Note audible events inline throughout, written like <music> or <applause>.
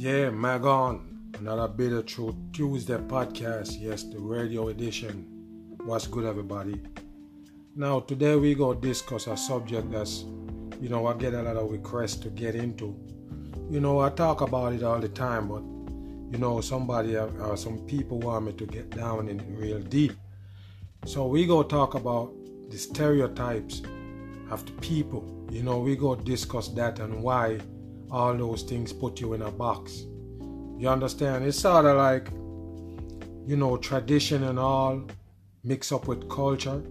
Yeah, Magon. Another Bitter Truth Tuesday podcast. Yes, the radio edition. What's good, everybody? Now, today we go discuss a subject that's, you know, I get a lot of requests to get into. You know, I talk about it all the time, but, you know, somebody or uh, uh, some people want me to get down in real deep. So we go talk about the stereotypes of the people. You know, we go discuss that and why all those things put you in a box. You understand? It's sort of like, you know, tradition and all mix up with culture.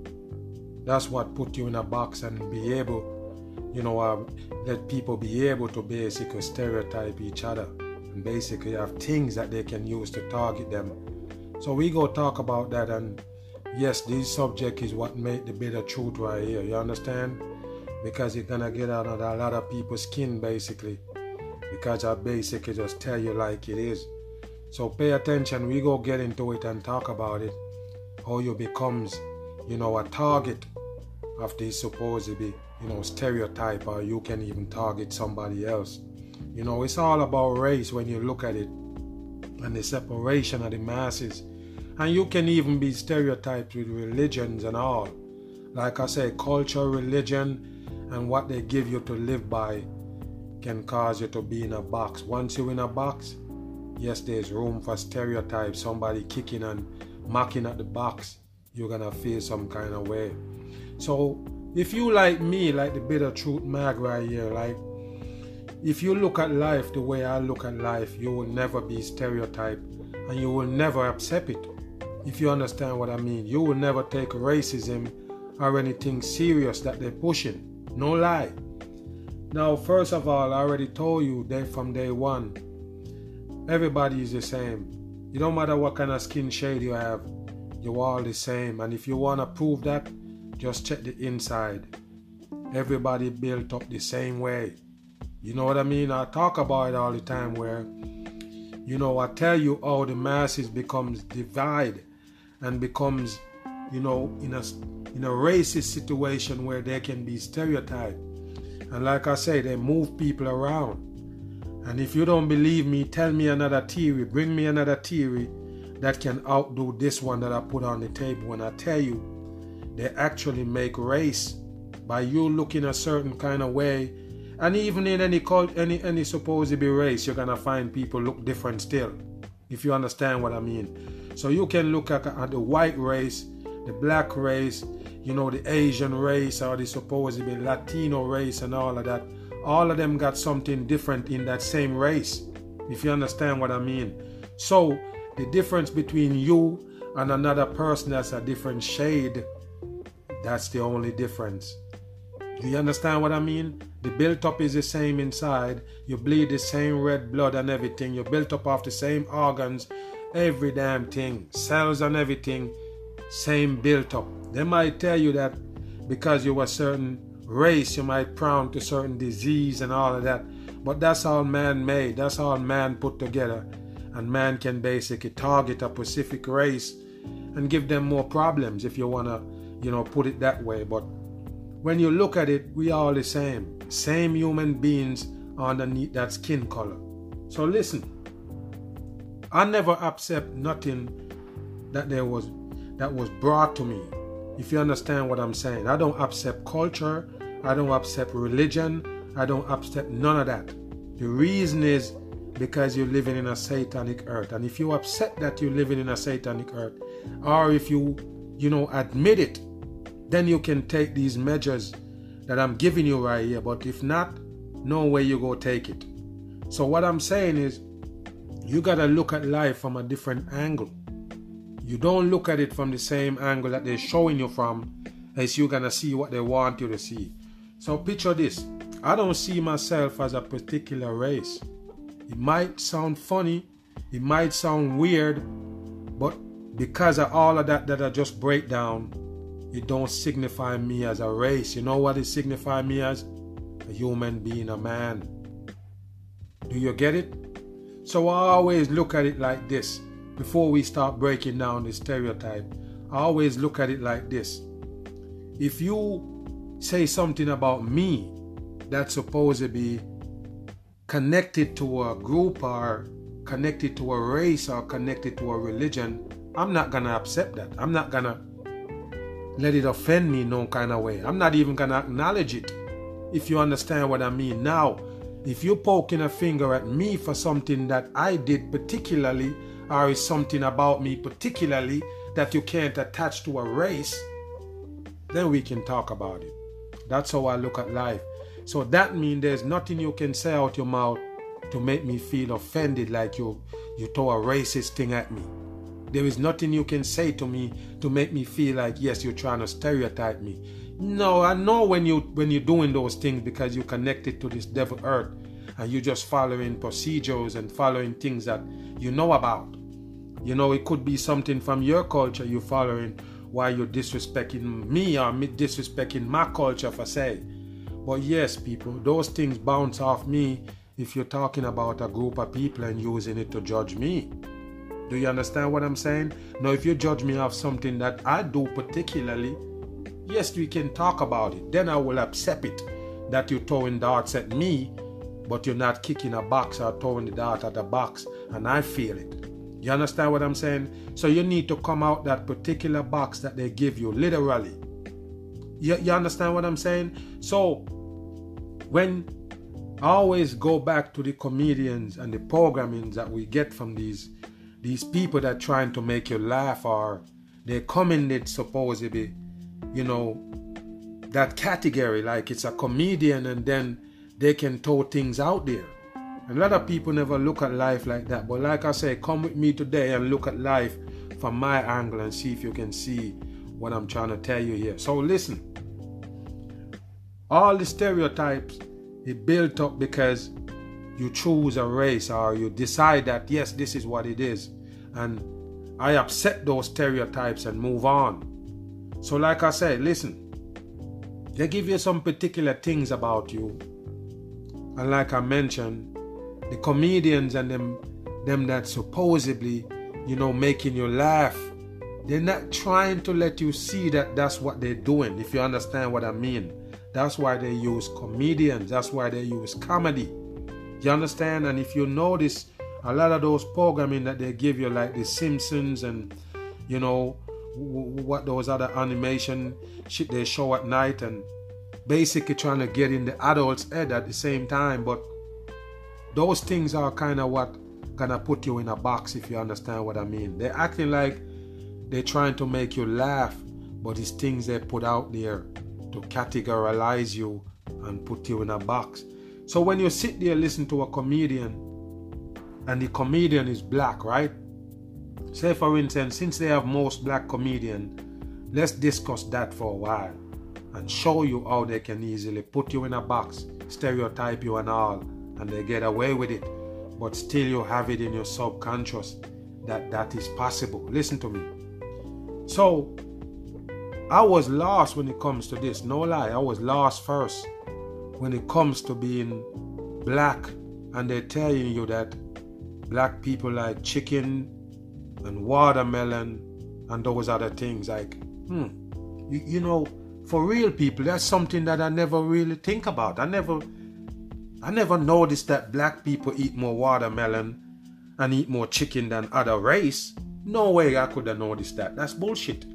That's what put you in a box and be able, you know, uh, let people be able to basically stereotype each other and basically have things that they can use to target them. So we go talk about that and yes, this subject is what made the bitter truth right here. You understand? Because you're gonna get out of a lot of people's skin basically because I basically just tell you like it is. So pay attention. We go get into it and talk about it. How you becomes, you know, a target of this supposed be, you know, stereotype, or you can even target somebody else. You know, it's all about race when you look at it, and the separation of the masses. And you can even be stereotyped with religions and all. Like I say, culture, religion, and what they give you to live by can cause you to be in a box. Once you're in a box, yes, there's room for stereotypes. Somebody kicking and mocking at the box, you're gonna feel some kind of way. So if you like me, like the bitter truth mag right here, like if you look at life the way I look at life, you will never be stereotyped and you will never accept it. If you understand what I mean, you will never take racism or anything serious that they're pushing. No lie. Now, first of all, I already told you that from day one, everybody is the same. It don't matter what kind of skin shade you have, you're all the same. And if you want to prove that, just check the inside. Everybody built up the same way. You know what I mean? I talk about it all the time where, you know, I tell you how the masses becomes divide and becomes, you know, in a in a racist situation where they can be stereotyped and like I say, they move people around. And if you don't believe me, tell me another theory. Bring me another theory that can outdo this one that I put on the table. When I tell you, they actually make race by you looking a certain kind of way. And even in any cult, any any supposed to be race, you're gonna find people look different still. If you understand what I mean. So you can look at, at the white race, the black race, you know, the Asian race or the supposed Latino race and all of that, all of them got something different in that same race, if you understand what I mean. So, the difference between you and another person that's a different shade, that's the only difference. Do you understand what I mean? The built up is the same inside. You bleed the same red blood and everything. You're built up off the same organs, every damn thing, cells and everything, same built up. They might tell you that because you're a certain race, you might prone to certain disease and all of that. But that's all man made. That's all man put together. And man can basically target a specific race and give them more problems if you want to, you know, put it that way. But when you look at it, we are all the same. Same human beings underneath that skin color. So listen, I never accept nothing that there was that was brought to me if you understand what I'm saying. I don't accept culture, I don't accept religion, I don't accept none of that. The reason is because you're living in a satanic earth. And if you accept that you're living in a satanic earth, or if you, you know, admit it, then you can take these measures that I'm giving you right here. But if not, no way you go take it. So what I'm saying is you gotta look at life from a different angle you don't look at it from the same angle that they're showing you from, as you're gonna see what they want you to see. So picture this. I don't see myself as a particular race. It might sound funny, it might sound weird, but because of all of that that I just break down, it don't signify me as a race. You know what it signify me as? A human being, a man. Do you get it? So I always look at it like this before we start breaking down the stereotype. I always look at it like this. If you say something about me that's supposed to be connected to a group or connected to a race or connected to a religion, I'm not gonna accept that. I'm not gonna let it offend me no kind of way. I'm not even gonna acknowledge it. If you understand what I mean. Now, if you're poking a finger at me for something that I did particularly, or is something about me particularly that you can't attach to a race, then we can talk about it. That's how I look at life. So that means there's nothing you can say out your mouth to make me feel offended like you you throw a racist thing at me. There is nothing you can say to me to make me feel like yes you're trying to stereotype me. No, I know when you when you're doing those things because you're connected to this devil earth and you're just following procedures and following things that you know about. You know, it could be something from your culture you're following while you're disrespecting me or disrespecting my culture for say. But yes, people, those things bounce off me if you're talking about a group of people and using it to judge me. Do you understand what I'm saying? Now, if you judge me off something that I do particularly, yes, we can talk about it. Then I will accept it that you're throwing darts at me, but you're not kicking a box or throwing the dart at the box, and I feel it. You understand what I'm saying? So you need to come out that particular box that they give you, literally. You, you understand what I'm saying? So when I always go back to the comedians and the programming that we get from these these people that trying to make you laugh or they it supposedly, you know, that category like it's a comedian and then they can throw things out there. A lot of people never look at life like that. But like I say, come with me today and look at life from my angle and see if you can see what I'm trying to tell you here. So listen. All the stereotypes it built up because you choose a race or you decide that yes, this is what it is. And I upset those stereotypes and move on. So, like I said, listen, they give you some particular things about you. And like I mentioned, the comedians and them them that supposedly, you know, making you laugh, they're not trying to let you see that that's what they're doing, if you understand what I mean. That's why they use comedians, that's why they use comedy. You understand? And if you notice, a lot of those programming that they give you, like The Simpsons and, you know, what those other animation shit they show at night, and basically trying to get in the adult's head at the same time. But those things are kind of what gonna put you in a box, if you understand what I mean. They're acting like they're trying to make you laugh, but it's things they put out there to categorize you and put you in a box. So when you sit there listen to a comedian and the comedian is black, right? Say for instance, since they have most black comedian, let's discuss that for a while and show you how they can easily put you in a box, stereotype you and all, and they get away with it. But still you have it in your subconscious that that is possible. Listen to me. So I was lost when it comes to this. No lie, I was lost first when it comes to being black and they're telling you that black people like chicken and watermelon and those other things like hmm you, you know for real people that's something that i never really think about. I never i never noticed that black people eat more watermelon and eat more chicken than other race. No way i could have noticed that. That's bullshit.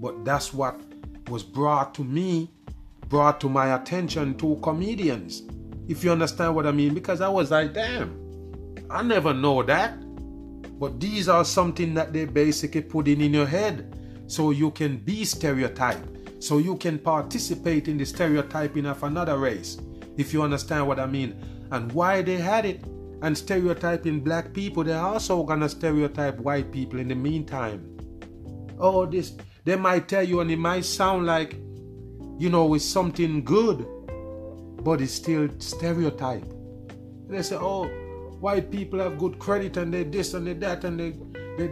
But that's what was brought to me brought to my attention to comedians. If you understand what I mean, because I was like, damn, I never know that. But these are something that they basically put in in your head. So you can be stereotyped, so you can participate in the stereotyping of another race. If you understand what I mean, and why they had it, and stereotyping black people, they're also gonna stereotype white people in the meantime. Oh, this they might tell you, and it might sound like you know, it's something good. but it's still stereotype. They say, oh, white people have good credit and they this and they that and they they,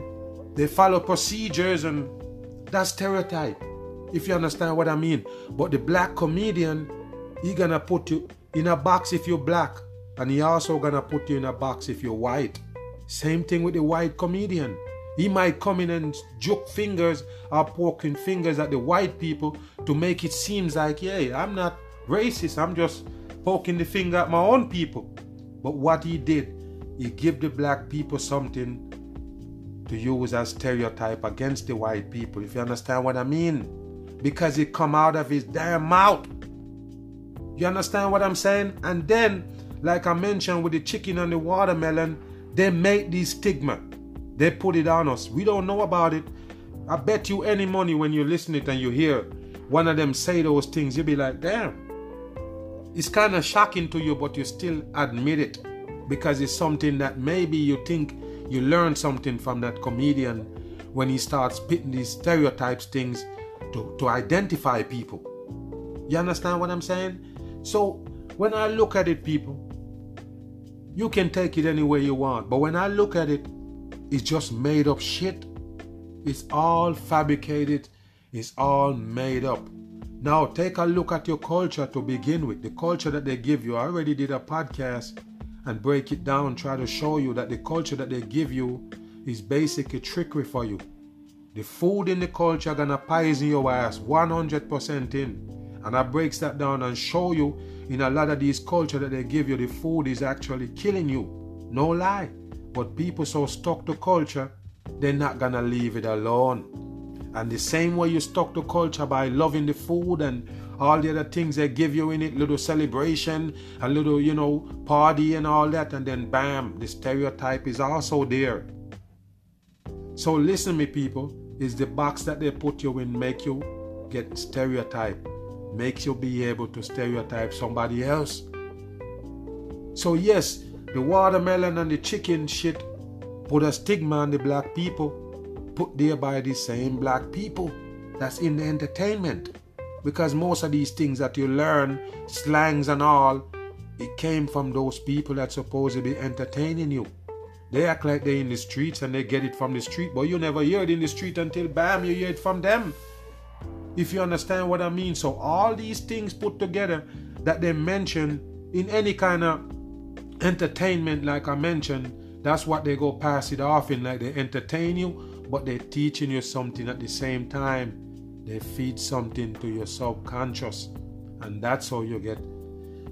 they follow procedures and that's stereotype. If you understand what I mean. But the black comedian, he gonna put you in a box if you're black, and he also gonna put you in a box if you're white. Same thing with the white comedian. He might come in and joke fingers or poking fingers at the white people to make it seem like, yeah, I'm not racist. I'm just poking the finger at my own people. But what he did, he give the black people something to use as stereotype against the white people. If you understand what I mean, because it come out of his damn mouth. You understand what I'm saying? And then, like I mentioned with the chicken and the watermelon, they make this stigma. They put it on us. We don't know about it. I bet you any money when you listen it and you hear one of them say those things, you'll be like, damn. It's kind of shocking to you, but you still admit it because it's something that maybe you think you learn something from that comedian when he starts spitting these stereotypes things to, to identify people. You understand what I'm saying? So when I look at it, people, you can take it any way you want. But when I look at it, it's just made up shit. It's all fabricated. It's all made up. Now take a look at your culture to begin with. The culture that they give you. I already did a podcast and break it down, try to show you that the culture that they give you is basically trickery for you. The food in the culture gonna poison your ass 100% in. And I breaks that down and show you in a lot of these culture that they give you, the food is actually killing you. No lie. But people so stuck to culture, they're not gonna leave it alone. And the same way you stuck to culture by loving the food and all the other things they give you in it, little celebration, a little, you know, party and all that, and then bam, the stereotype is also there. So listen me people, is the box that they put you in make you get stereotype, makes you be able to stereotype somebody else. So yes, the watermelon and the chicken shit put a stigma on the black people, put there by the same black people that's in the entertainment. Because most of these things that you learn, slangs and all, it came from those people that supposed to be entertaining you. They act like they're in the streets and they get it from the street, but you never hear it in the street until bam, you hear it from them. If you understand what I mean. So all these things put together that they mention in any kind of entertainment, like I mentioned, that's what they go pass it off in. Like they entertain you, but they're teaching you something at the same time. They feed something to your subconscious. And that's how you get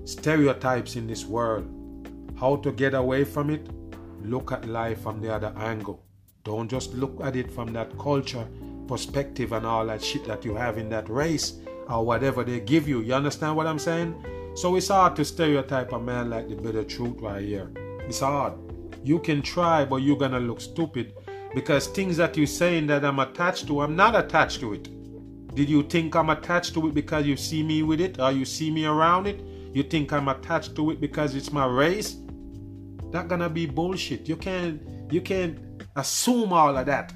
stereotypes in this world. How to get away from it? Look at life from the other angle. Don't just look at it from that culture perspective and all that shit that you have in that race or whatever they give you. You understand what I'm saying? So it's hard to stereotype a man like the bitter truth right here. It's hard. You can try, but you're gonna look stupid because things that you're saying that I'm attached to, I'm not attached to it. Did you think I'm attached to it because you see me with it or you see me around it? You think I'm attached to it because it's my race? That gonna be bullshit. You can't you can't assume all of that.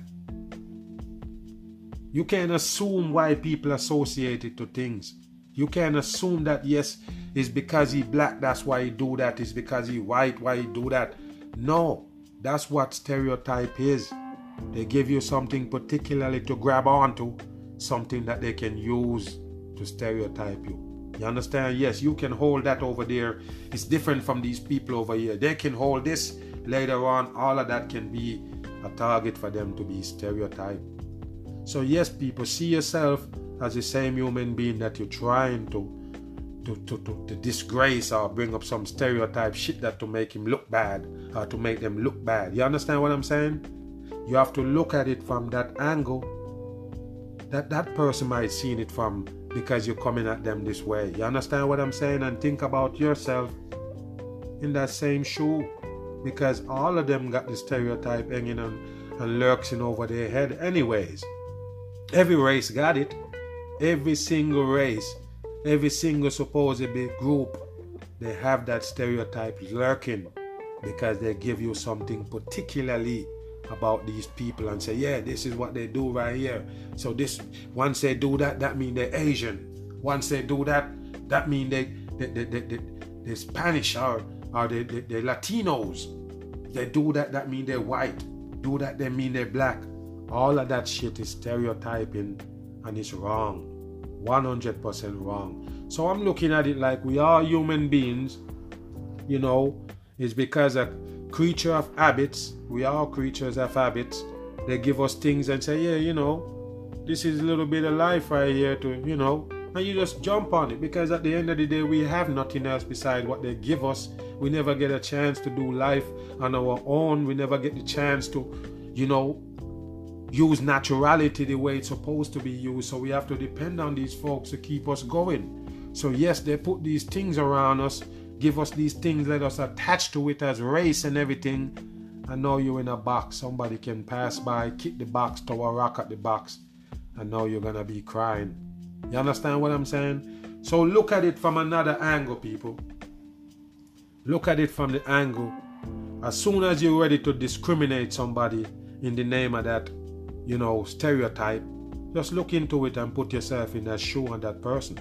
You can't assume why people associate it to things. You can't assume that yes, it's because he black, that's why he do that. It's because he white, why he do that. No, that's what stereotype is. They give you something particularly to grab onto, something that they can use to stereotype you. You understand? Yes, you can hold that over there. It's different from these people over here. They can hold this later on. All of that can be a target for them to be stereotyped. So, yes, people, see yourself as the same human being that you're trying to to, to, to, to, disgrace or bring up some stereotype shit that to make him look bad or to make them look bad. You understand what I'm saying? You have to look at it from that angle that that person might seen it from because you're coming at them this way. You understand what I'm saying? And think about yourself in that same shoe because all of them got the stereotype hanging on and lurking over their head anyways. Every race got it. Every single race every single supposedly group they have that stereotype lurking because they give you something particularly about these people and say yeah this is what they do right here so this once they do that that mean they're asian once they do that that mean they the, the, the, the, the Spanish or, or the, the, the Latinos. They do that, that mean they're white. Do that, they mean they're black. All of that shit is stereotyping and it's wrong. 100% wrong. So I'm looking at it like we are human beings, you know, it's because a creature of habits, we are creatures of habits. They give us things and say, yeah, you know, this is a little bit of life right here to, you know, and you just jump on it because at the end of the day, we have nothing else besides what they give us. We never get a chance to do life on our own. We never get the chance to, you know, use naturality the way it's supposed to be used. So we have to depend on these folks to keep us going. So, yes, they put these things around us, give us these things, let us attach to it as race and everything. And now you're in a box. Somebody can pass by, kick the box, throw a rock at the box and now you're gonna be crying. You understand what I'm saying? So look at it from another angle, people. Look at it from the angle. As soon as you're ready to discriminate somebody in the name of that, you know, stereotype, just look into it and put yourself in that shoe on that person.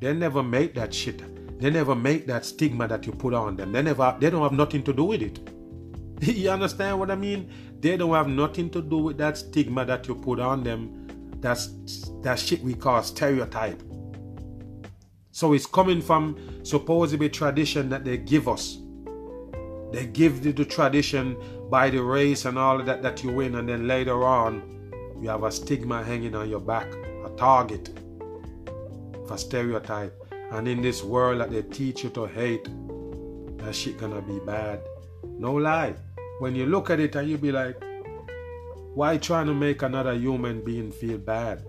They never make that shit. They never make that stigma that you put on them. They never they don't have nothing to do with it. <laughs> you understand what I mean? They don't have nothing to do with that stigma that you put on them. That's that shit we call stereotype. So it's coming from supposedly tradition that they give us. They give the, the tradition by the race and all of that that you win, and then later on, you have a stigma hanging on your back, a target for stereotype. And in this world that they teach you to hate, that shit gonna be bad. No lie when you look at it and you be like, why trying to make another human being feel bad?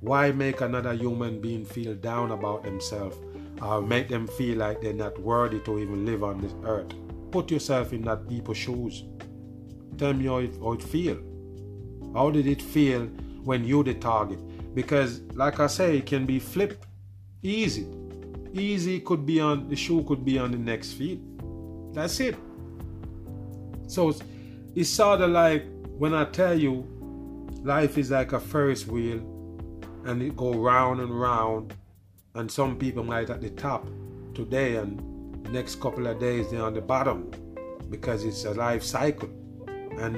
Why make another human being feel down about themselves or make them feel like they're not worthy to even live on this earth? Put yourself in that people's shoes. Tell me how it, how it feel. How did it feel when you the target? Because like I say, it can be flipped easy. Easy could be on the shoe could be on the next feet. That's it. So it's, it's sort of like when I tell you life is like a Ferris wheel and it go round and round and some people might at the top today and next couple of days they're on the bottom because it's a life cycle. And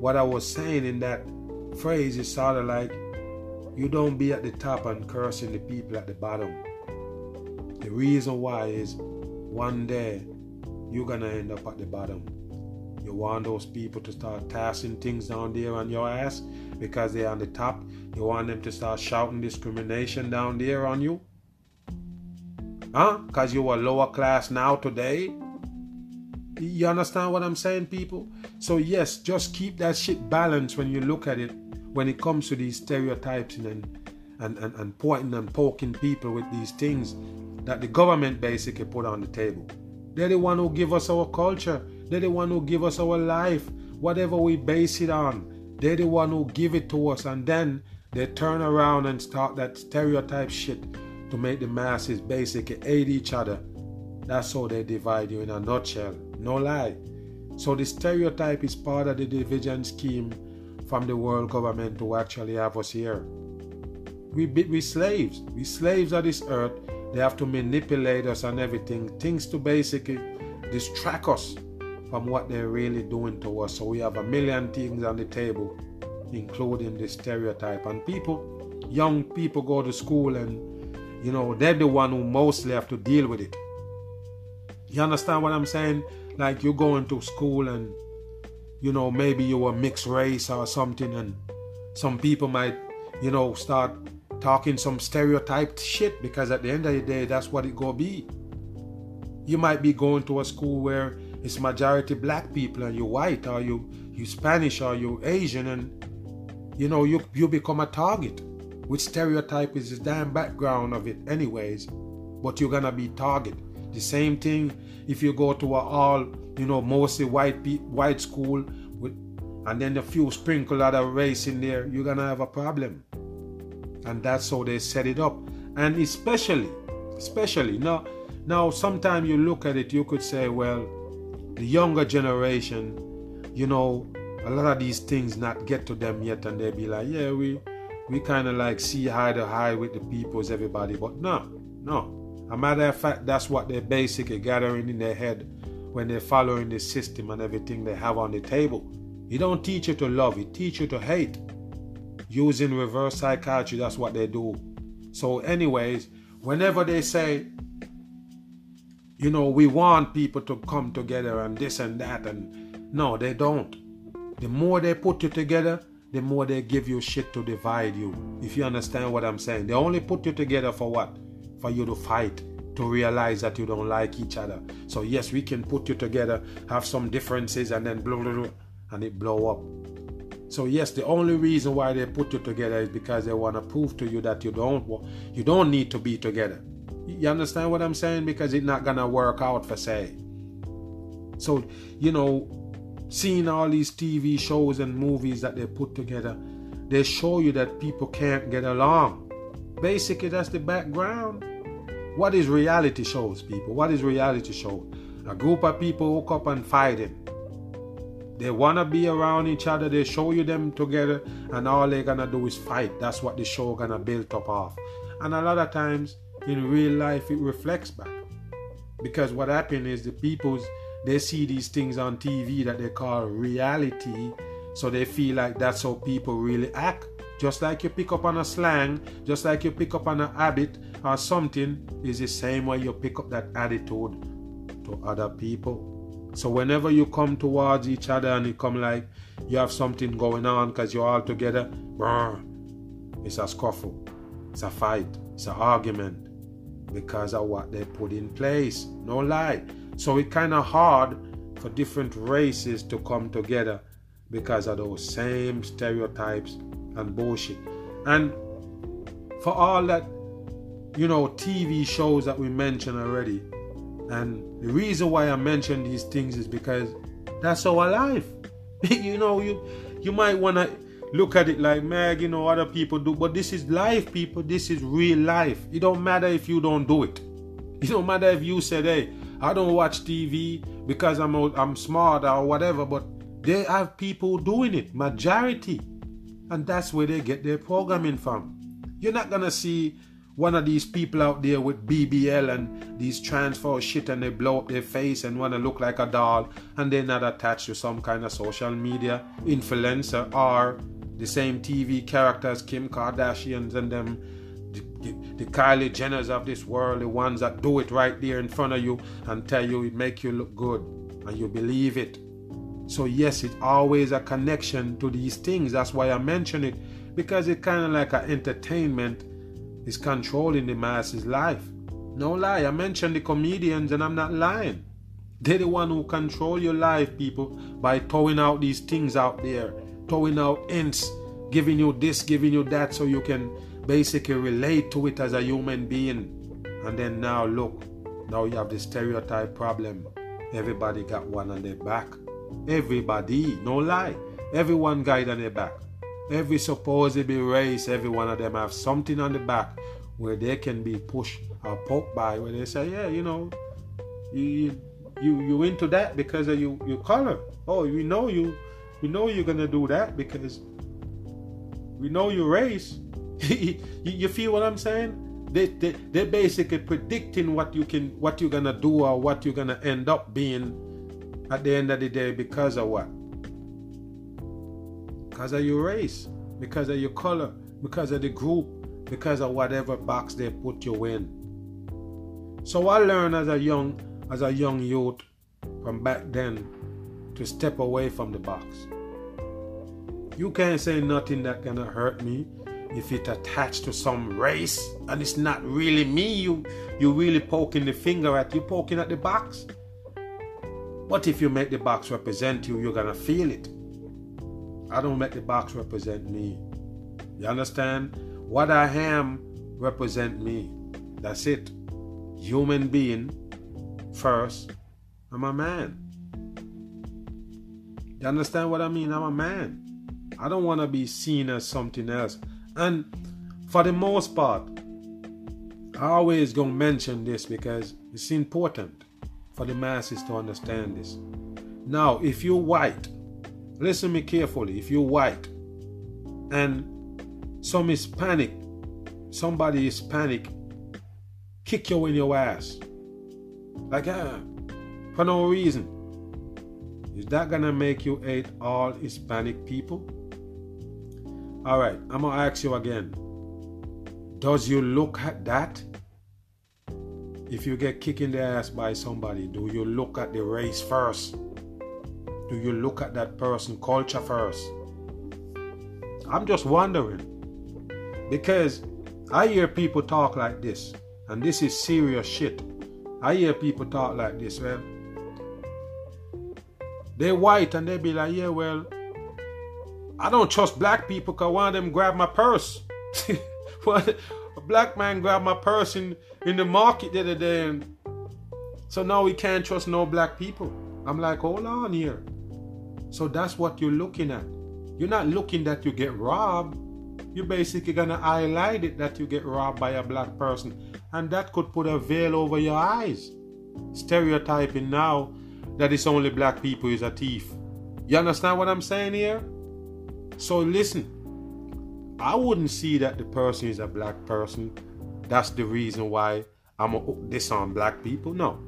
what I was saying in that phrase is sort of like you don't be at the top and cursing the people at the bottom. The reason why is one day you're gonna end up at the bottom. You want those people to start tossing things down there on your ass because they're on the top. You want them to start shouting discrimination down there on you? Huh? Because you are lower class now today? You understand what I'm saying, people? So, yes, just keep that shit balanced when you look at it when it comes to these stereotypes and, and, and, and pointing and poking people with these things that the government basically put on the table. They're the one who give us our culture. They're the one who give us our life, whatever we base it on. They're the one who give it to us, and then they turn around and start that stereotype shit to make the masses basically hate each other. That's how they divide you in a nutshell. No lie. So the stereotype is part of the division scheme from the world government to actually have us here. We we slaves. We slaves of this earth. They have to manipulate us and everything. Things to basically distract us from what they're really doing to us. So we have a million things on the table, including the stereotype. And people, young people go to school and, you know, they're the one who mostly have to deal with it. You understand what I'm saying? Like you're going to school and, you know, maybe you're a mixed race or something and some people might, you know, start talking some stereotyped shit because at the end of the day, that's what it gonna be. You might be going to a school where it's majority black people and you're white or you you Spanish or you Asian and you know you you become a target. Which stereotype is the damn background of it anyways, but you're gonna be target. The same thing if you go to a all you know mostly white white school with and then a few sprinkle other race in there, you're gonna have a problem. And that's how they set it up. And especially, especially now, now sometimes you look at it, you could say, well, the younger generation, you know, a lot of these things not get to them yet, and they be like, yeah, we we kind of like see eye to eye with the peoples, everybody. But no, No. A matter of fact, that's what they're basically gathering in their head when they're following the system and everything they have on the table. He don't teach you to love, he teach you to hate. Using reverse psychiatry, that's what they do. So, anyways, whenever they say, you know, we want people to come together and this and that, and no, they don't. The more they put you together, the more they give you shit to divide you. If you understand what I'm saying, they only put you together for what? For you to fight, to realize that you don't like each other. So, yes, we can put you together, have some differences, and then blah, blah, blah, and it blow up. So yes, the only reason why they put you together is because they want to prove to you that you don't you don't need to be together. You understand what I'm saying? Because it's not gonna work out for say. So you know, seeing all these TV shows and movies that they put together, they show you that people can't get along. Basically, that's the background. What is reality shows, people? What is reality show? A group of people hook up and fighting. They wanna be around each other. They show you them together, and all they're gonna do is fight. That's what the show gonna build up off. And a lot of times in real life, it reflects back because what happened is the people's they see these things on TV that they call reality, so they feel like that's how people really act. Just like you pick up on a slang, just like you pick up on a habit or something, is the same way you pick up that attitude to other people. So whenever you come towards each other and it come like you have something going on because you're all together, it's a scuffle, it's a fight, it's an argument because of what they put in place. No lie. So it's kind of hard for different races to come together because of those same stereotypes and bullshit. And for all that, you know, TV shows that we mentioned already, and the reason why I mention these things is because that's our life. <laughs> you know, you you might wanna look at it like, Meg, you know, other people do, but this is life, people. This is real life. It don't matter if you don't do it. <laughs> It don't matter if you said, hey, I don't watch TV because I'm I'm smart or whatever, but they have people doing it, majority. And that's where they get their programming from. You're not gonna see one of these people out there with BBL and these transfer shit and they blow up their face and want to look like a doll and they're not attached to some kind of social media influencer or the same TV characters, Kim Kardashians and them, the, the, the Kylie Jenners of this world, the ones that do it right there in front of you and tell you it make you look good and you believe it. So yes, it's always a connection to these things. That's why I mention it because it's kind of like an entertainment is controlling the masses' life. No lie, I mentioned the comedians and I'm not lying. They're the one who control your life, people, by throwing out these things out there, throwing out hints, giving you this, giving you that, so you can basically relate to it as a human being. And then now look, now you have the stereotype problem. Everybody got one on their back. Everybody, no lie. Everyone it on their back. Every supposedly race, every one of them have something on the back where they can be pushed or poked by, where they say, yeah, you know, you you you into that because of you your color. Oh, we know you, we know you're gonna do that because we know your race. <laughs> you, you feel what I'm saying? They, they they're basically predicting what you can what you're gonna do or what you're gonna end up being at the end of the day because of what because of your race, because of your color, because of the group, because of whatever box they put you in. So I learned as a young as a young youth from back then to step away from the box. You can't say nothing that gonna hurt me if it attached to some race and it's not really me you you really poking the finger at you poking at the box but if you make the box represent you you're gonna feel it I don't make the box represent me. You understand? What I am represent me. That's it. Human being first. I'm a man. You understand what I mean? I'm a man. I don't want to be seen as something else. And for the most part, I always gonna mention this because it's important for the masses to understand this. Now, if you're white Listen me carefully. If you're white and some Hispanic, somebody Hispanic kick you in your ass. Like, uh, for no reason. Is that gonna make you hate all Hispanic people? Alright, I'm gonna ask you again. Does you look at that? If you get kicked in the ass by somebody, do you look at the race first? Do you look at that person culture first? I'm just wondering. Because I hear people talk like this, and this is serious shit. I hear people talk like this, well. They're white and they be like, yeah, well, I don't trust black people because one of them grabbed my purse. <laughs> a black man grabbed my purse in, in the market the other day, and so now we can't trust no black people. I'm like, hold on here. So that's what you're looking at. You're not looking that you get robbed. You're basically gonna highlight it that you get robbed by a black person, and that could put a veil over your eyes. Stereotyping now that it's only black people is a thief. You understand what I'm saying here? So listen, I wouldn't see that the person is a black person. That's the reason why I'm a, this on black people. No.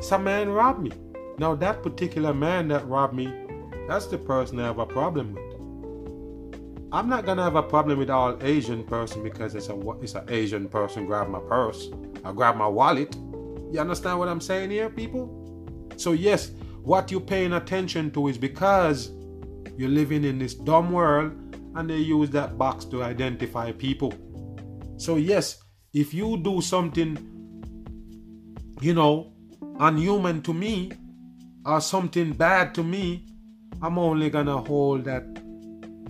Some man robbed me. Now that particular man that robbed me, that's the person I have a problem with. I'm not gonna have a problem with all Asian person because it's a it's an Asian person grab my purse, I grab my wallet. You understand what I'm saying here, people? So yes, what you're paying attention to is because you're living in this dumb world and they use that box to identify people. So, yes, if you do something, you know, unhuman to me or something bad to me, I'm only gonna hold that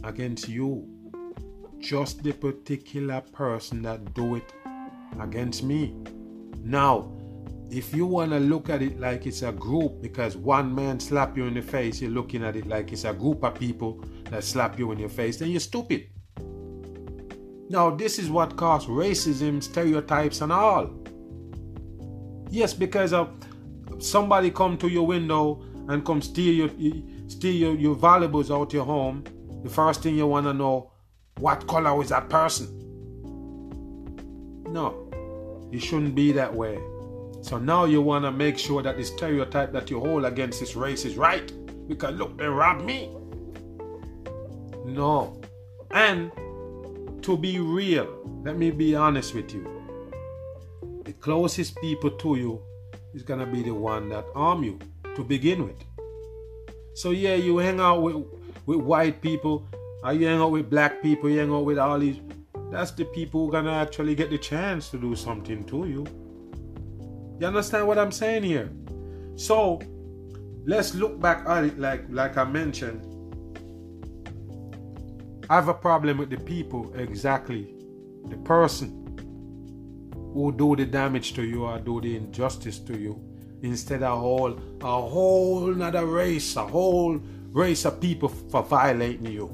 against you. Just the particular person that do it against me. Now, if you want to look at it like it's a group because one man slap you in the face you're looking at it like it's a group of people that slap you in your face then you're stupid now this is what caused racism stereotypes and all yes because of somebody come to your window and come steal your steal your, your valuables out your home the first thing you want to know what color was that person no it shouldn't be that way so now you want to make sure that the stereotype that you hold against this race is right. Because look, they robbed me. No. And to be real, let me be honest with you. The closest people to you is gonna be the one that arm you to begin with. So yeah, you hang out with with white people, or you hang out with black people, you hang out with all these. That's the people who gonna actually get the chance to do something to you. You understand what I'm saying here? So let's look back at it like like I mentioned. I have a problem with the people exactly. The person who do the damage to you or do the injustice to you instead of a whole a whole another race, a whole race of people for violating you.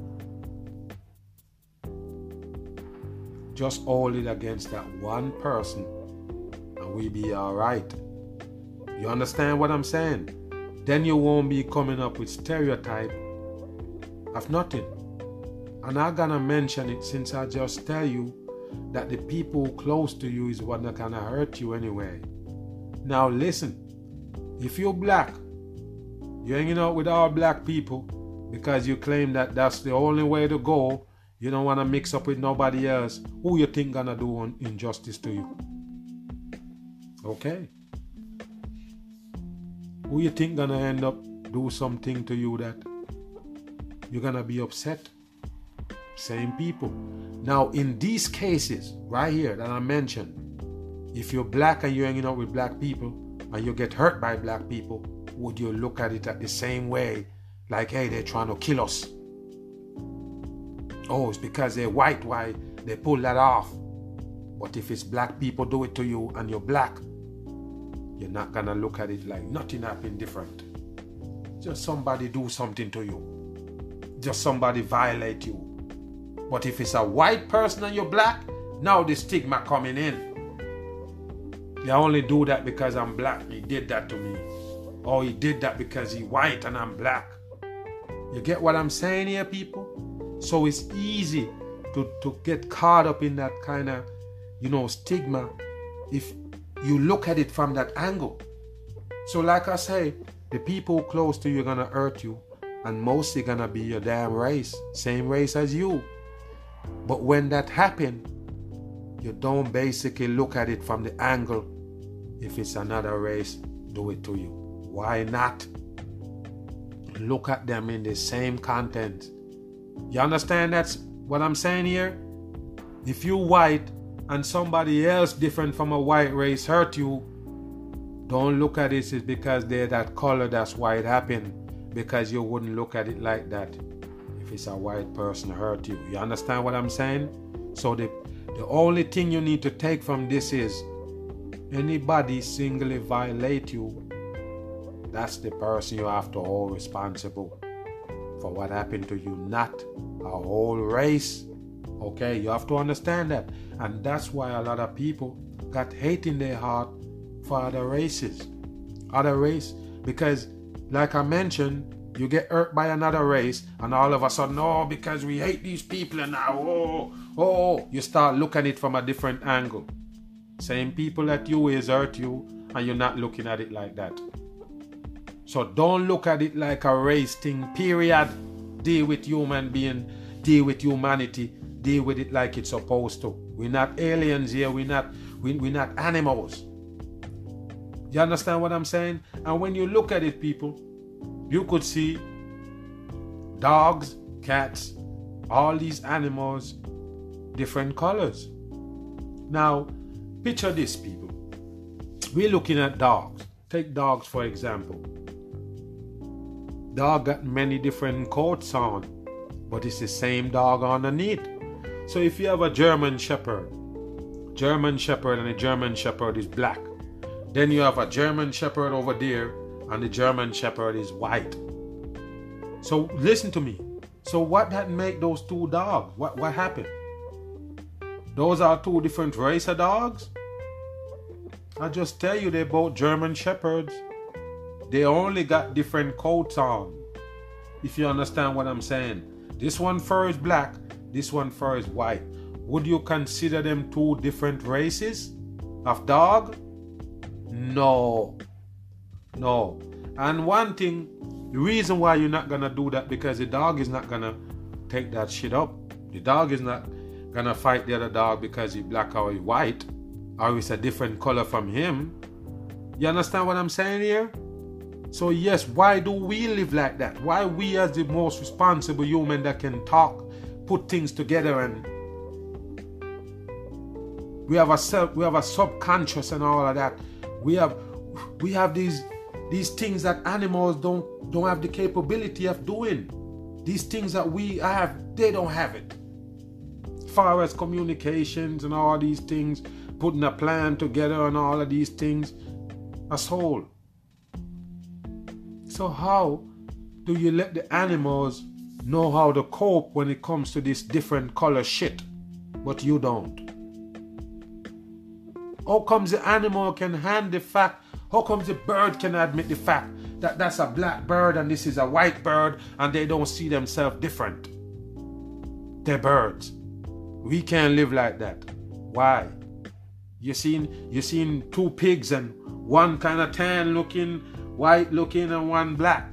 Just hold it against that one person and we be all right. You understand what I'm saying? Then you won't be coming up with stereotype of nothing. I'm gonna mention it since I just tell you that the people close to you is what gonna hurt you anyway. Now listen, if you're black, you're hanging out with all black people because you claim that that's the only way to go. You don't want to mix up with nobody else. Who you think gonna do injustice to you? Okay. Who you think gonna end up do something to you that you're gonna be upset? Same people. Now, in these cases right here that I mentioned, if you're black and you're hanging out with black people and you get hurt by black people, would you look at it at the same way? Like, hey, they're trying to kill us. Oh, it's because they're white, why they pull that off. But if it's black people do it to you and you're black, you're not gonna look at it like nothing happened different. Just somebody do something to you. Just somebody violate you. But if it's a white person and you're black, now the stigma coming in. They only do that because I'm black. He did that to me. Or he did that because he white and I'm black. You get what I'm saying here, people? So it's easy to, to get caught up in that kind of you know, stigma if you look at it from that angle. So, like I say, the people close to you are gonna hurt you, and mostly gonna be your damn race, same race as you. But when that happen, you don't basically look at it from the angle. If it's another race, do it to you. Why not? Look at them in the same content. You understand that's what I'm saying here? If you white and somebody else different from a white race hurt you, don't look at it as because they're that color, that's why it happened. Because you wouldn't look at it like that if it's a white person hurt you. You understand what I'm saying? So the the only thing you need to take from this is anybody singly violate you, that's the person you have to hold responsible for what happened to you, not a whole race. Okay, you have to understand that. And that's why a lot of people got hate in their heart for other races. Other race. Because, like I mentioned, you get hurt by another race, and all of a sudden, oh, because we hate these people, and now, oh, oh, you start looking at it from a different angle. Same people that you is hurt you, and you're not looking at it like that. So don't look at it like a race thing, period. Deal with human being, deal with humanity, deal with it like it's supposed to. We're not aliens here, we're not we, we're not animals. You understand what I'm saying? And when you look at it, people, you could see dogs, cats, all these animals, different colors. Now, picture this, people. We're looking at dogs. Take dogs, for example. Dog got many different coats on, but it's the same dog underneath. So if you have a German Shepherd, German Shepherd and a German Shepherd is black. Then you have a German Shepherd over there, and the German Shepherd is white. So listen to me. So what that make those two dogs? What what happened? Those are two different race of dogs. I just tell you they're both German Shepherds. They only got different coats on. If you understand what I'm saying. This one fur is black, this one fur is white. Would you consider them two different races of dog? No. No. And one thing, the reason why you're not gonna do that because the dog is not gonna take that shit up. The dog is not gonna fight the other dog because he's black or he's white or it's a different color from him. You understand what I'm saying here? So, yes, why do we live like that? Why we, as the most responsible human that can talk, put things together, and we have a self, we have a subconscious and all of that. We have, we have these these things that animals don't don't have the capability of doing. These things that we have, they don't have it. Far as communications and all these things, putting a plan together and all of these things, a soul. So, how do you let the animals know how to cope when it comes to this different color shit, but you don't? How comes the animal can hand the fact? How comes the bird can admit the fact that that's a black bird and this is a white bird and they don't see themselves different? They're birds. We can't live like that. Why? You seen you seen two pigs and one kind of tan looking white looking and one black.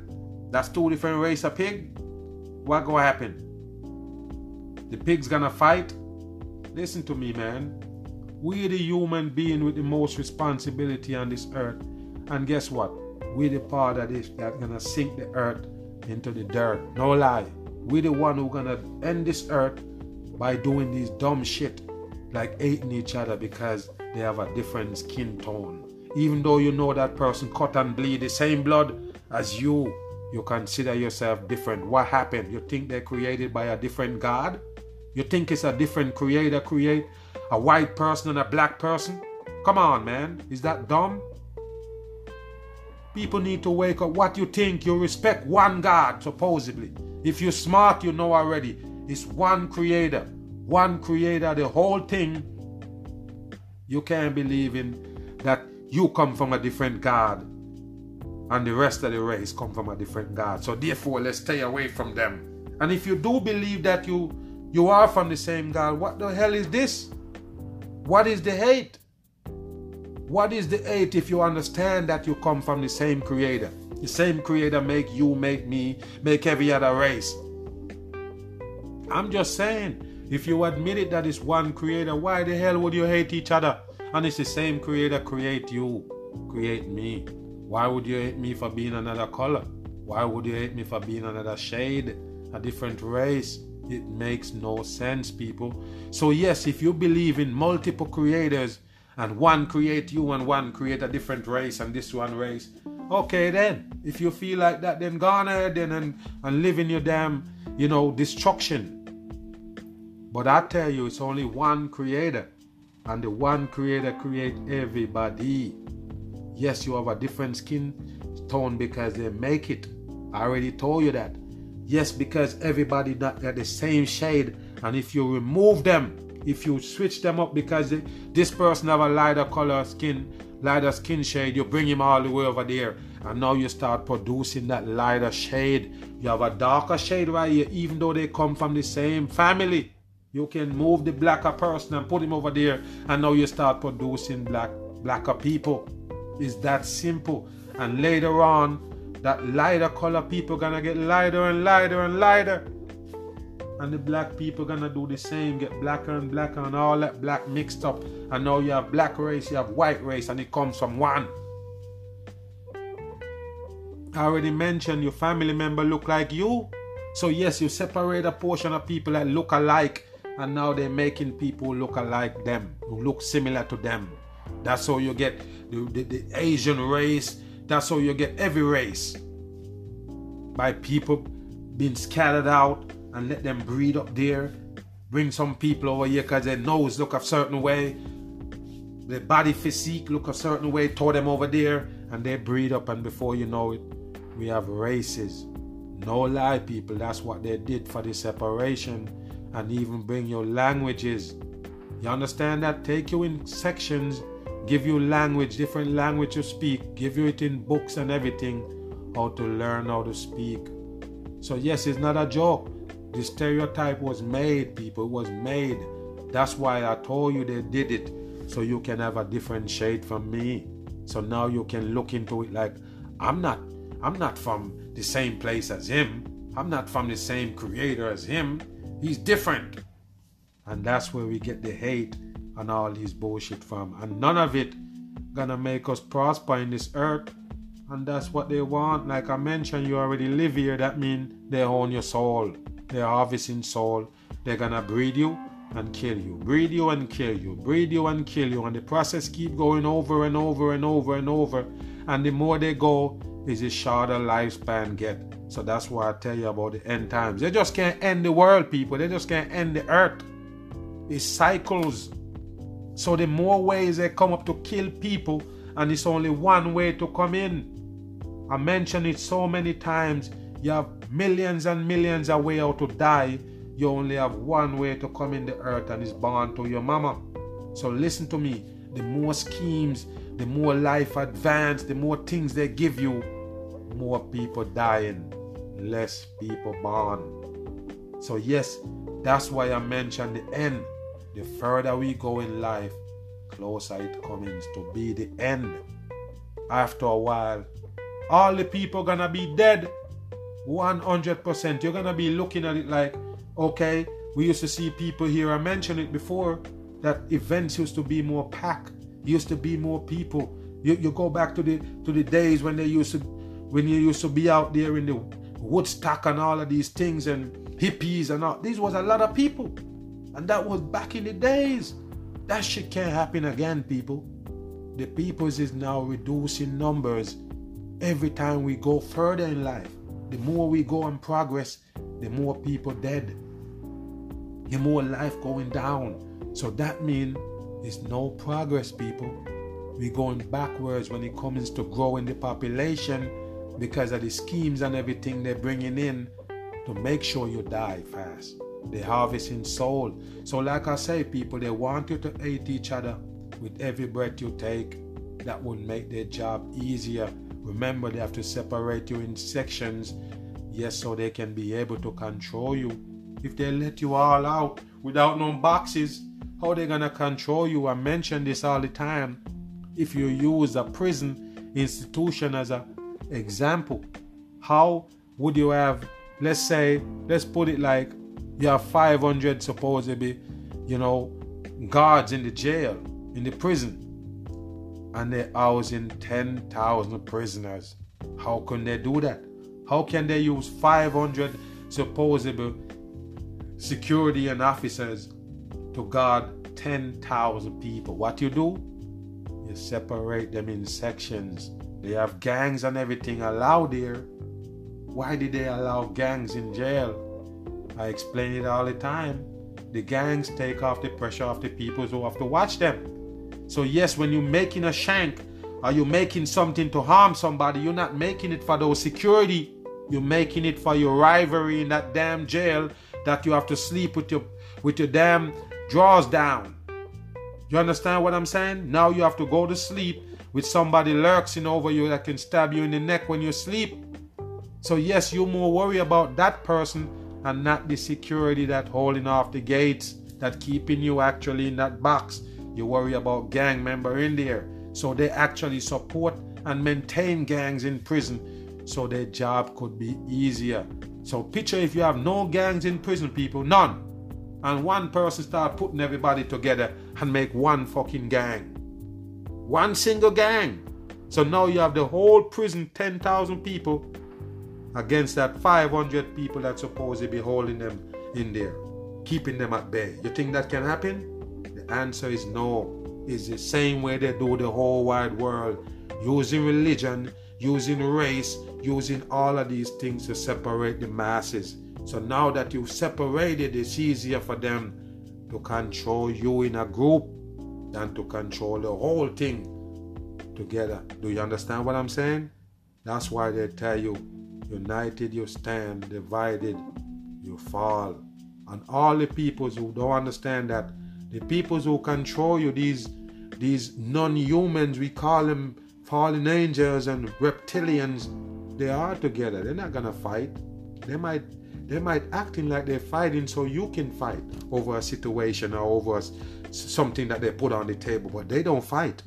That's two different race of pig. What gonna happen? The pig's gonna fight? Listen to me, man. We're the human being with the most responsibility on this earth. And guess what? We're the part of this that's gonna sink the earth into the dirt. No lie. We're the one who gonna end this earth by doing these dumb shit like hating each other because they have a different skin tone even though you know that person cut and bleed the same blood as you, you consider yourself different. What happened? You think they're created by a different God? You think it's a different creator create a white person and a black person? Come on, man. Is that dumb? People need to wake up. What you think? You respect one God, supposedly. If you're smart, you know already. It's one creator. One creator, the whole thing. You can't believe in that you come from a different God and the rest of the race come from a different God. So therefore, let's stay away from them. And if you do believe that you you are from the same God, what the hell is this? What is the hate? What is the hate if you understand that you come from the same creator? The same creator make you, make me, make every other race. I'm just saying, if you admit it that it's one creator, why the hell would you hate each other? And it's the same creator create you, create me. Why would you hate me for being another color? Why would you hate me for being another shade, a different race? It makes no sense, people. So, yes, if you believe in multiple creators and one create you and one create a different race and this one race, okay, then. If you feel like that, then go on ahead then and, and live in your damn, you know, destruction. But I tell you, it's only one creator. And the one creator create everybody. Yes, you have a different skin tone because they make it. I already told you that. Yes, because everybody not got the same shade. And if you remove them, if you switch them up because this person have a lighter color skin, lighter skin shade, you bring him all the way over there. And now you start producing that lighter shade. You have a darker shade right here, even though they come from the same family. You can move the blacker person and put him over there, and now you start producing black blacker people. It's that simple. And later on, that lighter color people gonna get lighter and lighter and lighter. And the black people gonna do the same, get blacker and blacker, and all that black mixed up. And now you have black race, you have white race, and it comes from one. I already mentioned your family member look like you. So yes, you separate a portion of people that look alike and now they're making people look alike them, who look similar to them. That's how you get the, the, the, Asian race. That's how you get every race. By people being scattered out and let them breed up there. Bring some people over here because their nose look a certain way. Their body physique look a certain way. Throw them over there and they breed up and before you know it, we have races. No lie, people. That's what they did for the separation and even bring your languages. You understand that? Take you in sections, give you language, different language to speak, give you it in books and everything, how to learn how to speak. So, yes, it's not a joke. The stereotype was made, people, it was made. That's why I told you they did it, so you can have a different shade from me. So now you can look into it like, I'm not, I'm not from the same place as him. I'm not from the same creator as him. He's different. And that's where we get the hate and all these bullshit from. And none of it gonna make us prosper in this earth. And that's what they want. Like I mentioned, you already live here. That means they own your soul. They're harvesting soul. They're gonna breed you and kill you. Breed you and kill you. Breed you and kill you. And the process keep going over and over and over and over. And the more they go, is the shorter lifespan get. So that's why I tell you about the end times. They just can't end the world, people. They just can't end the earth. It cycles. So the more ways they come up to kill people, and it's only one way to come in. I mentioned it so many times. You have millions and millions of ways to die. You only have one way to come in the earth, and it's born to your mama. So listen to me. The more schemes, the more life advance, the more things they give you, more people dying less people born. So, yes, that's why I mentioned the end. The further we go in life, closer it comes to be the end. After a while, all the people gonna be dead 100%. You're gonna be looking at it like, okay, we used to see people here. I mentioned it before that events used to be more packed, used to be more people. You, you go back to the to the days when they used to when you used to be out there in the Woodstock and all of these things and hippies and all. These was a lot of people. And that was back in the days. That shit can't happen again, people. The peoples is now reducing numbers every time we go further in life. The more we go and progress, the more people dead. The more life going down. So that means there's no progress, people. We're going backwards when it comes to growing the population because of the schemes and everything they're bringing in to make sure you die fast. They're harvesting soul. So, like I say, people, they want you to hate each other with every breath you take. That would make their job easier. Remember, they have to separate you in sections, yes, so they can be able to control you. If they let you all out without no boxes, how they gonna control you. I mention this all the time. If you use a prison institution as an example, how would you have, let's say, let's put it like you have 500 supposedly, you know, guards in the jail, in the prison, and they're housing 10,000 prisoners. How can they do that? How can they use 500 supposedly security and officers to guard 10,000 people? What you do? You separate them in sections. They have gangs and everything allowed there. Why did they allow gangs in jail? I explain it all the time. The gangs take off the pressure off the people who have to watch them. So, yes, when you're making a shank or you're making something to harm somebody, you're not making it for those security. You're making it for your rivalry in that damn jail that you have to sleep with your with your damn drawers down. You understand what I'm saying? Now you have to go to sleep with somebody lurking over you that can stab you in the neck when you sleep. So yes, you're more worried about that person and not the security that holding off the gates that keeping you actually in that box you worry about gang member in there. So they actually support and maintain gangs in prison so their job could be easier. So picture if you have no gangs in prison, people, none. And one person start putting everybody together and make one fucking gang. One single gang. So now you have the whole prison, 10,000 people, against that 500 people that supposedly be holding them in there, keeping them at bay. You think that can happen? The answer is no. It's the same way they do the whole wide world, using religion, using race, using all of these things to separate the masses. So now that you've separated, it's easier for them to control you in a group than to control the whole thing together. Do you understand what I'm saying? That's why they tell you, united you stand, divided you fall. And all the peoples who don't understand that the peoples who control you, these these non-humans, we call them fallen angels and reptilians, they are together. They're not gonna fight. They might they might acting like they're fighting so you can fight over a situation or over something that they put on the table, but they don't fight.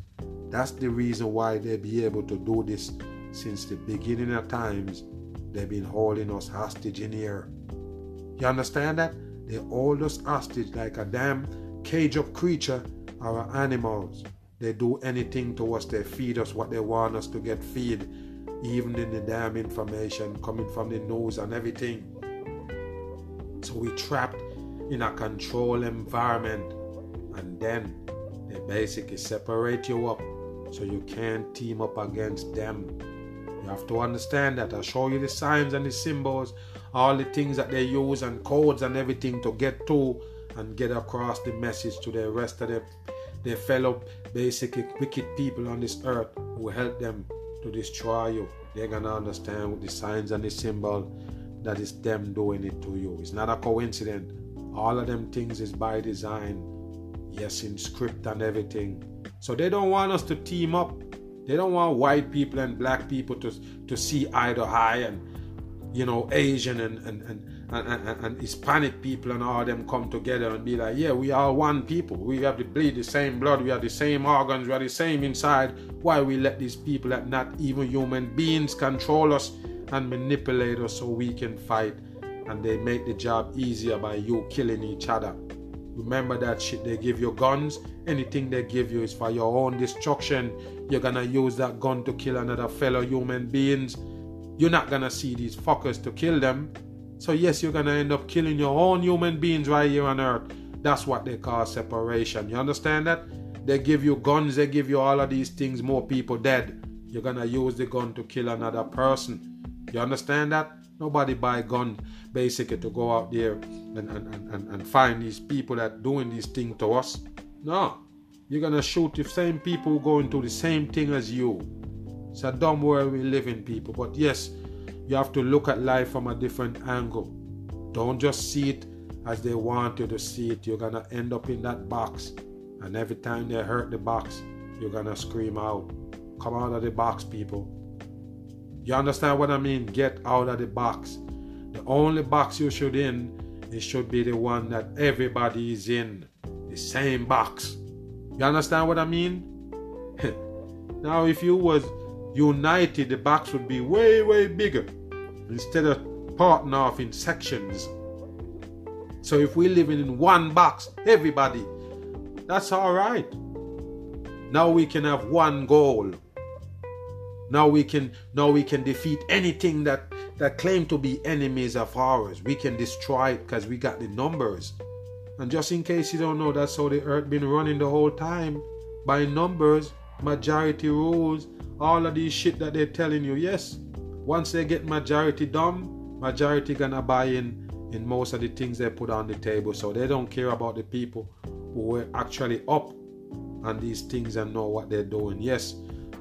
That's the reason why they be able to do this since the beginning of times. They've been holding us hostage in here. You understand that? They hold us hostage like a damn cage up creature are animals. They do anything to us, they feed us what they want us to get feed, even in the damn information coming from the news and everything. So we trapped in a control environment and then they basically separate you up so you can't team up against them. Have to understand that. I'll show you the signs and the symbols, all the things that they use and codes and everything to get to and get across the message to the rest of their, their fellow basically wicked people on this earth who help them to destroy you. They're gonna understand with the signs and the symbol that it's them doing it to you. It's not a coincidence. All of them things is by design. Yes, in script and everything. So they don't want us to team up. They don't want white people and black people to to see eye to eye and you know Asian and and, and and, and, Hispanic people and all them come together and be like, yeah, we are one people. We have to bleed the same blood. We have the same organs. We are the same inside. Why we let these people that not even human beings control us and manipulate us so we can fight and they make the job easier by you killing each other. Remember that shit. They give you guns. Anything they give you is for your own destruction. You're gonna use that gun to kill another fellow human beings. You're not gonna see these fuckers to kill them so, yes, you're to end up killing your own human beings right here on earth. That's what they call separation. You understand that? They give you guns, they give you all of these things, more people dead. You're to use the gun to kill another person. You understand that? Nobody buy gun basically to go out there and, and, and, and find these people that doing these things to us. No. You're gonna shoot the same people going through the same thing as you. It's a dumb world we live in, people. But yes, you have to look at life from a different angle. Don't just see it as they want you to see it. You're gonna end up in that box, and every time they hurt the box, you're gonna scream out. Come out of the box, people. You understand what I mean? Get out of the box. The only box you should in, it should be the one that everybody is in. the same box. You understand what I mean? <laughs> now, if you was united, the box would be way, way bigger instead of parting off in sections. So if we're living in one box, everybody, that's all right. Now we can have one goal. Now we can now we can defeat anything that that claim to be enemies of ours. We can destroy it because we got the numbers. And just in case you don't know, that's how the earth been running the whole time. By numbers, majority rules, all of these shit that they're telling you. Yes, once they get majority done, majority gonna buy in in most of the things they put on the table. So they don't care about the people who were actually up on these things and know what they're doing. Yes,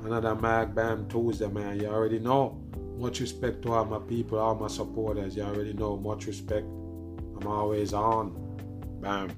Another Mark Bam Tuesday, man. You already know. Much respect to all my people, all my supporters. You already know. Much respect. I'm always on. Bam.